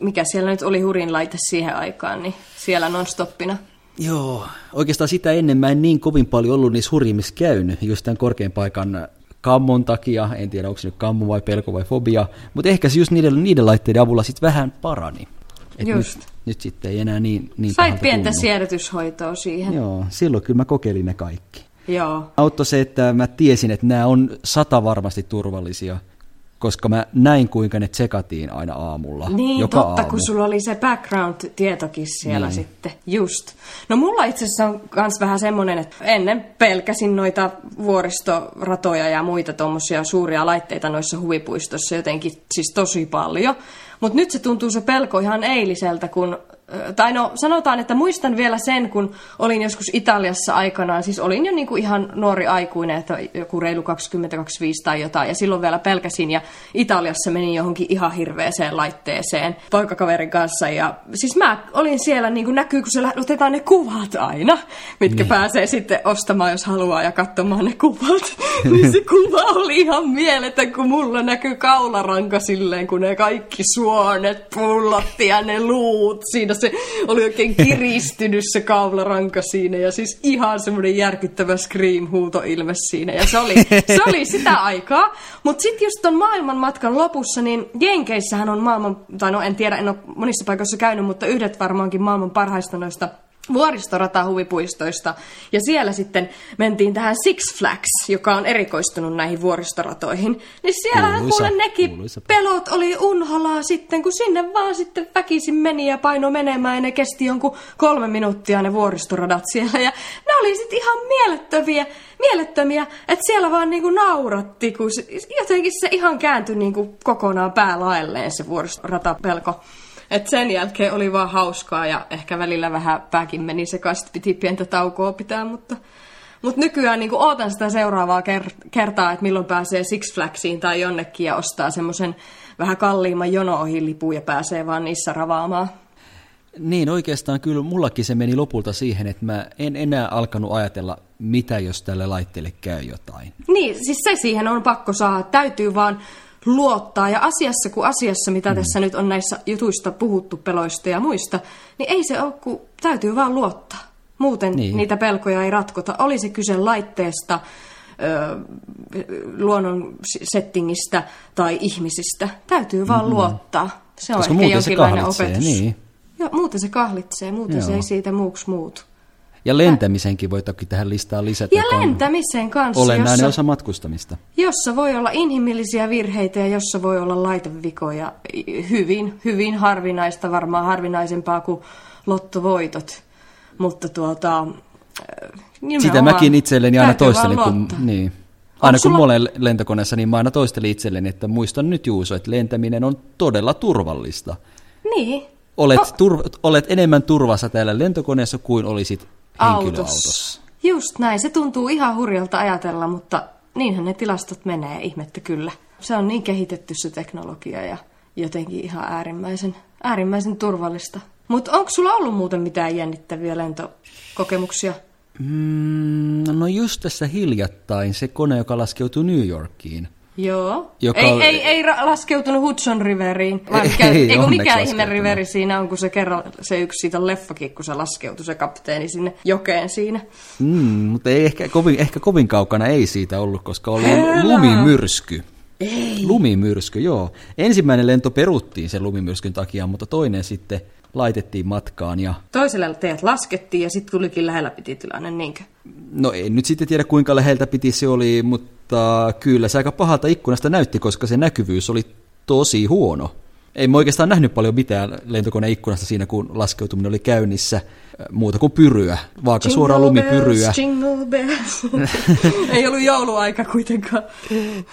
mikä siellä nyt oli hurin laite siihen aikaan, niin siellä non-stoppina. Joo, oikeastaan sitä ennen mä en niin kovin paljon ollut niissä hurjimmissa käynyt, just tämän korkean paikan kammon takia, en tiedä onko se nyt kammo vai pelko vai fobia, mutta ehkä se just niiden, niiden laitteiden avulla sitten vähän parani. Et just. Nyt, nyt sitten ei enää niin, niin Sait pientä tunnu. siedätyshoitoa siihen. Joo, silloin kyllä mä kokeilin ne kaikki. Joo. Auttoi se, että mä tiesin, että nämä on sata varmasti turvallisia – koska mä näin, kuinka ne tsekatiin aina aamulla. Niin, joka totta, aamu. kun sulla oli se background-tietokin siellä niin. sitten. Just. No mulla itse asiassa on myös vähän semmoinen, että ennen pelkäsin noita vuoristoratoja ja muita tuommoisia suuria laitteita noissa huvipuistossa jotenkin siis tosi paljon. Mutta nyt se tuntuu se pelko ihan eiliseltä, kun tai no sanotaan, että muistan vielä sen, kun olin joskus Italiassa aikanaan, siis olin jo niin kuin ihan nuori aikuinen, että joku reilu 20-25 tai jotain, ja silloin vielä pelkäsin, ja Italiassa menin johonkin ihan hirveeseen laitteeseen poikakaverin kanssa, ja siis mä olin siellä, niin kuin näkyy, kun se otetaan ne kuvat aina, mitkä niin. pääsee sitten ostamaan, jos haluaa, ja katsomaan ne kuvat, niin se kuva oli ihan mieletön, kun mulla näkyy kaularanka silleen, kun ne kaikki suonet pullotti ja ne luut siinä se oli oikein kiristynyt se kaularanka siinä ja siis ihan semmoinen järkyttävä scream-huutoilme siinä. Ja se oli, se oli sitä aikaa. Mutta sitten just ton maailmanmatkan lopussa, niin Jenkeissähän on maailman, tai no en tiedä, en ole monissa paikoissa käynyt, mutta yhdet varmaankin maailman parhaista noista vuoristorata huvipuistoista. Ja siellä sitten mentiin tähän Six Flags, joka on erikoistunut näihin vuoristoratoihin. Niin siellä kuule nekin kuuluisa. pelot oli unholaa sitten, kun sinne vaan sitten väkisin meni ja paino menemään. Ja ne kesti jonkun kolme minuuttia ne vuoristoradat siellä. Ja ne oli sitten ihan mielettömiä, mielettömiä, että siellä vaan niinku nauratti, kun se, jotenkin se ihan kääntyi niinku kokonaan päälaelleen se vuoristoratapelko. Et sen jälkeen oli vaan hauskaa ja ehkä välillä vähän pääkin meni sekaisin, piti pientä taukoa pitää, mutta... Mutta nykyään niin ootan sitä seuraavaa ker- kertaa, että milloin pääsee Six Flagsiin tai jonnekin ja ostaa semmoisen vähän kalliimman jono lipun ja pääsee vaan niissä ravaamaan. Niin, oikeastaan kyllä mullakin se meni lopulta siihen, että mä en enää alkanut ajatella, mitä jos tälle laitteelle käy jotain. Niin, siis se siihen on pakko saada. Täytyy vaan luottaa. Ja asiassa kuin asiassa, mitä mm. tässä nyt on näissä jutuista puhuttu peloista ja muista, niin ei se ole, kun täytyy vaan luottaa. Muuten niin. niitä pelkoja ei ratkota. Oli se kyse laitteesta, luonnon settingistä tai ihmisistä. Täytyy vaan mm. luottaa. Se on Koska ehkä jonkinlainen opetus. Niin. Joo, muuten se kahlitsee, muuten Joo. se ei siitä muuksi muutu. Ja lentämisenkin voi toki tähän listaan lisätä. Ja lentämisen kanssa. Olennainen jossa, osa matkustamista. Jossa voi olla inhimillisiä virheitä ja jossa voi olla laitevikoja. Hyvin, hyvin harvinaista, varmaan harvinaisempaa kuin lottovoitot. Mutta tuota... Sitä mäkin itselleni aina toistelin, kun... Niin. Aina kun sulla... mä olen lentokoneessa, niin mä aina toistelin itselleni, että muistan nyt Juuso, että lentäminen on todella turvallista. Niin. Olet, no. tur- olet enemmän turvassa täällä lentokoneessa kuin olisit henkilöautossa. Just näin, se tuntuu ihan hurjalta ajatella, mutta niinhän ne tilastot menee, ihmettä kyllä. Se on niin kehitetty se teknologia ja jotenkin ihan äärimmäisen, äärimmäisen turvallista. Mutta onko sulla ollut muuten mitään jännittäviä lentokokemuksia? Mm, no just tässä hiljattain se kone, joka laskeutui New Yorkiin – Joo. Joka ei, ei, ei raskeutunut Hudson Riveriin, vaan mikä, ei, ei mikä ihme riveri siinä on, kun se kerro, se yksi siitä leffakin, kun se laskeutui se kapteeni sinne jokeen siinä. Mm, mutta ei ehkä kovin, ehkä kovin kaukana ei siitä ollut, koska oli Hello. lumimyrsky. Ei. Lumimyrsky, joo. Ensimmäinen lento peruttiin sen lumimyrskyn takia, mutta toinen sitten laitettiin matkaan. Ja... Toisella teet laskettiin ja sitten tulikin lähellä piti tilanne, niinkö? No en nyt sitten tiedä kuinka läheltä piti se oli, mutta kyllä se aika pahalta ikkunasta näytti, koska se näkyvyys oli tosi huono. Ei mä oikeastaan nähnyt paljon mitään lentokoneen ikkunasta siinä, kun laskeutuminen oli käynnissä, muuta kuin pyryä, vaaka suora lumipyryä. ei ollut jouluaika kuitenkaan.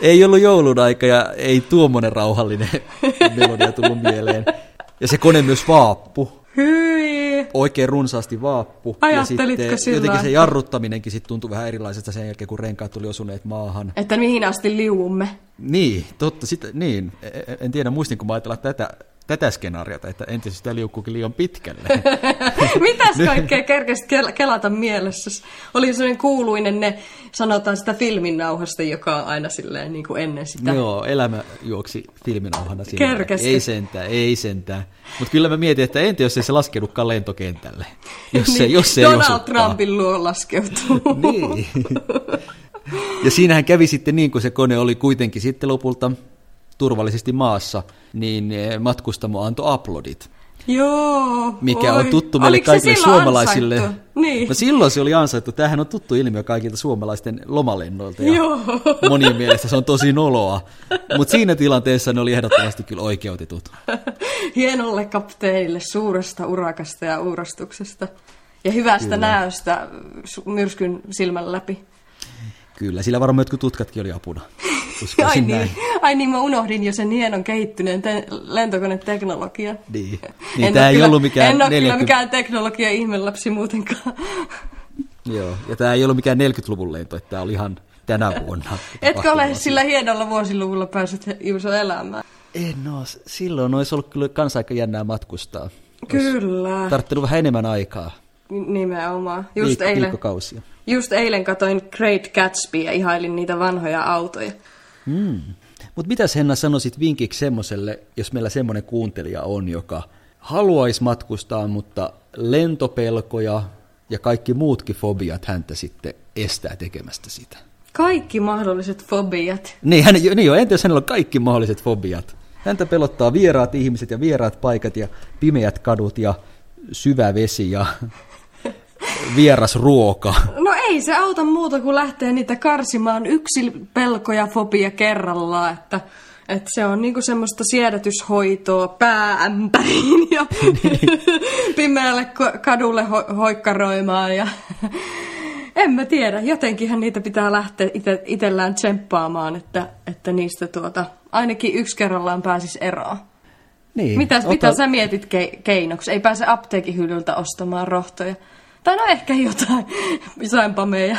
ei ollut joulun aika ja ei tuommoinen rauhallinen melodia tullut mieleen. Ja se kone myös vaappu. Hyi. Oikein runsaasti vaappu. Ajattelitko ja sitten jotenkin se jarruttaminenkin sitten tuntui vähän erilaiselta sen jälkeen, kun renkaat tuli osuneet maahan. Että mihin asti liuumme. Niin, totta. Sitten, niin. E, e, en tiedä, muistinko mä ajatella tätä tätä skenaariota, että entä sitä liukkuukin liian pitkälle. Mitäs kaikkea kerkesit kelata mielessä? Oli sellainen kuuluinen ne, sanotaan sitä filminnauhasta, joka on aina silleen niin kuin ennen sitä. Joo, elämä juoksi filminnauhana siinä. Kerkesit. Ei sentään, ei sentään. Mutta kyllä mä mietin, että entä jos ei se laskeudukaan lentokentälle? Jos se, niin, jos se Donald ei Trumpin luo laskeutuu. niin. Ja siinähän kävi sitten niin, kun se kone oli kuitenkin sitten lopulta turvallisesti maassa, niin eh, matkustamo antoi uploadit. Joo. Mikä oi. on tuttu meille Oliko kaikille suomalaisille. Ansaittu? Niin. No silloin se oli ansaittu. Tämähän on tuttu ilmiö kaikilta suomalaisten lomalennoilta. Ja Joo. Monien mielestä se on tosi noloa. Mutta siinä tilanteessa ne oli ehdottomasti kyllä oikeutetut. Hienolle kapteenille suuresta urakasta ja uurastuksesta. Ja hyvästä kyllä. näöstä myrskyn silmän läpi. Kyllä, sillä varmaan jotkut tutkatkin oli apuna. ai, niin, ai niin, mä unohdin jo sen hienon kehittyneen te- lentokoneteknologian. Niin, niin tämä ei kyllä, ollut mikään... En ole 40... kyllä mikään teknologia ihmelapsi muutenkaan. Joo, ja tämä ei ollut mikään 40-luvun lento, että tämä oli ihan tänä vuonna. Etkö ole sillä hienolla vuosiluvulla päässyt Juuso elämään? En no, silloin olisi ollut kyllä kans aika jännää matkustaa. Kyllä. Tarttunut vähän enemmän aikaa. Nimenomaan. Just Viik- eilen. Viikkokausia. Just eilen katoin Great Gatsby ja ihailin niitä vanhoja autoja. Mm. Mutta mitä Henna sanoisit vinkiksi semmoiselle, jos meillä semmoinen kuuntelija on, joka haluaisi matkustaa, mutta lentopelkoja ja kaikki muutkin fobiat häntä sitten estää tekemästä sitä? Kaikki mahdolliset fobiat. Niin, hän, niin jo, entä jos hänellä on kaikki mahdolliset fobiat? Häntä pelottaa vieraat ihmiset ja vieraat paikat ja pimeät kadut ja syvä vesi ja vieras ruoka. No ei se auta muuta kuin lähteä niitä karsimaan yksi pelko ja fobia kerrallaan, että, että se on niinku semmoista siedätyshoitoa pääämpäriin ja pimeälle kadulle ho- hoikkaroimaan ja en mä tiedä, jotenkinhan niitä pitää lähteä ite, itellään tsemppaamaan, että, että niistä tuota, ainakin yksi kerrallaan pääsis eroon. Niin, Mitä, ota- mitä sä mietit ke- keinoksi? Ei pääse apteekin hyllyltä ostamaan rohtoja. Tai no ehkä jotain, jotain pameja.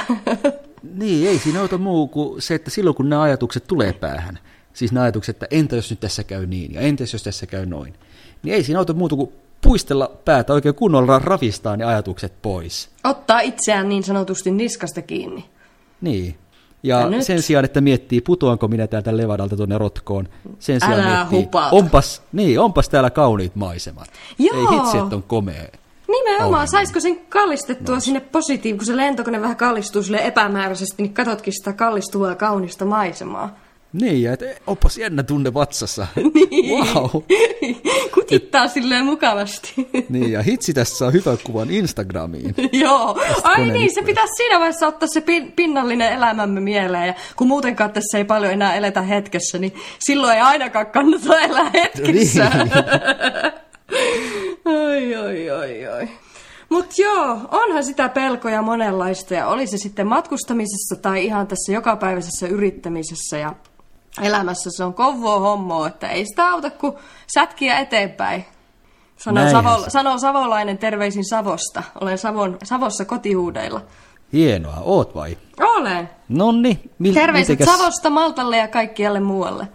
Niin, ei siinä auta muu kuin se, että silloin kun nämä ajatukset tulee päähän, siis nämä ajatukset, että entä jos nyt tässä käy niin ja entä jos tässä käy noin, niin ei siinä auta muuta kuin puistella päätä oikein kunnolla ravistaa ne ajatukset pois. Ottaa itseään niin sanotusti niskasta kiinni. Niin. Ja, Ja nyt? sen sijaan, että miettii, putoanko minä täältä Levadalta tuonne rotkoon, sen sijaan Älä miettii, onpas, niin, onpas täällä kauniit maisemat. Joo. Ei hitsi, että on komea. Nimenomaan, saisiko sen kallistettua sinne positiiv, kun se lentokone vähän kallistuu sille epämääräisesti, niin katsotkin sitä kallistuvaa kaunista maisemaa. Niin, ja et, onpas jännä tunne vatsassa. Niin. Wow. Kutittaa silleen mukavasti. Niin, ja hitsi tässä on hyvän kuvan Instagramiin. Joo. Ai niin, se pitäisi siinä vaiheessa ottaa se pin- pinnallinen elämämme mieleen. Ja kun muutenkaan tässä ei paljon enää eletä hetkessä, niin silloin ei ainakaan kannata elää hetkessä. Niin. Oi, oi, oi, oi. Mutta joo, onhan sitä pelkoja monenlaista ja oli se sitten matkustamisessa tai ihan tässä jokapäiväisessä yrittämisessä ja elämässä se on kovaa hommoa, että ei sitä auta kuin sätkiä eteenpäin. Sanoo, Savo, sanoo savolainen terveisin Savosta. Olen Savon, Savossa kotihuudeilla. Hienoa, oot vai? Olen. Nonni, mil, Terveiset mitenkäs- Savosta, Maltalle ja kaikkialle muualle.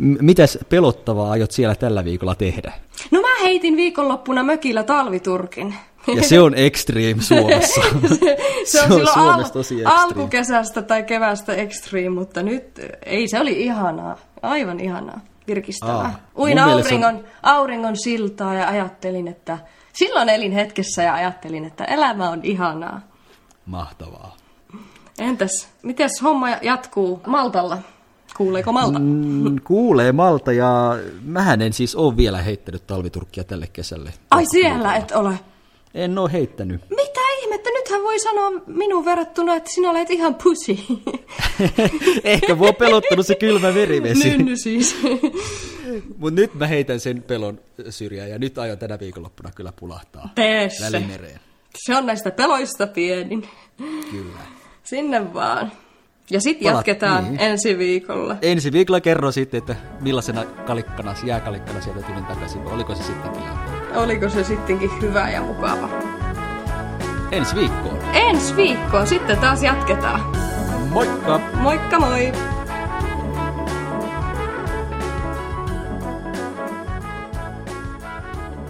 Mitäs pelottavaa aiot siellä tällä viikolla tehdä? No mä heitin viikonloppuna mökillä talviturkin. Ja se on extreme Suomessa. se on silloin al- tosi alkukesästä tai kevästä extreme, mutta nyt ei, se oli ihanaa. Aivan ihanaa. Virkistävää. Aa, Uin mielestä on- auringon, auringon siltaa ja ajattelin, että silloin elin hetkessä ja ajattelin, että elämä on ihanaa. Mahtavaa. Entäs, mites homma jatkuu Maltalla? Kuuleeko Malta? Mm, kuulee Malta ja mähän en siis ole vielä heittänyt talviturkkia tälle kesälle. Ai siellä et ole. En ole heittänyt. Mitä ihmettä? Nythän voi sanoa minun verrattuna, että sinä olet ihan pussy. Ehkä mua on pelottanut se kylmä merivesi. Nynny siis. Mutta nyt mä heitän sen pelon syrjään ja nyt aion tänä viikonloppuna kyllä pulahtaa Tee se. välimereen. Se on näistä peloista pienin. Kyllä. Sinne vaan. Ja sitten jatketaan niin. ensi viikolla. Ensi viikolla kerron sitten, että millaisena kalikkana, jääkalikkana sieltä tulin takaisin. Oliko se sittenkin? Oliko se sittenkin hyvä ja mukava? Ensi viikkoon. Ensi viikkoon sitten taas jatketaan. Moikka! Moikka moi!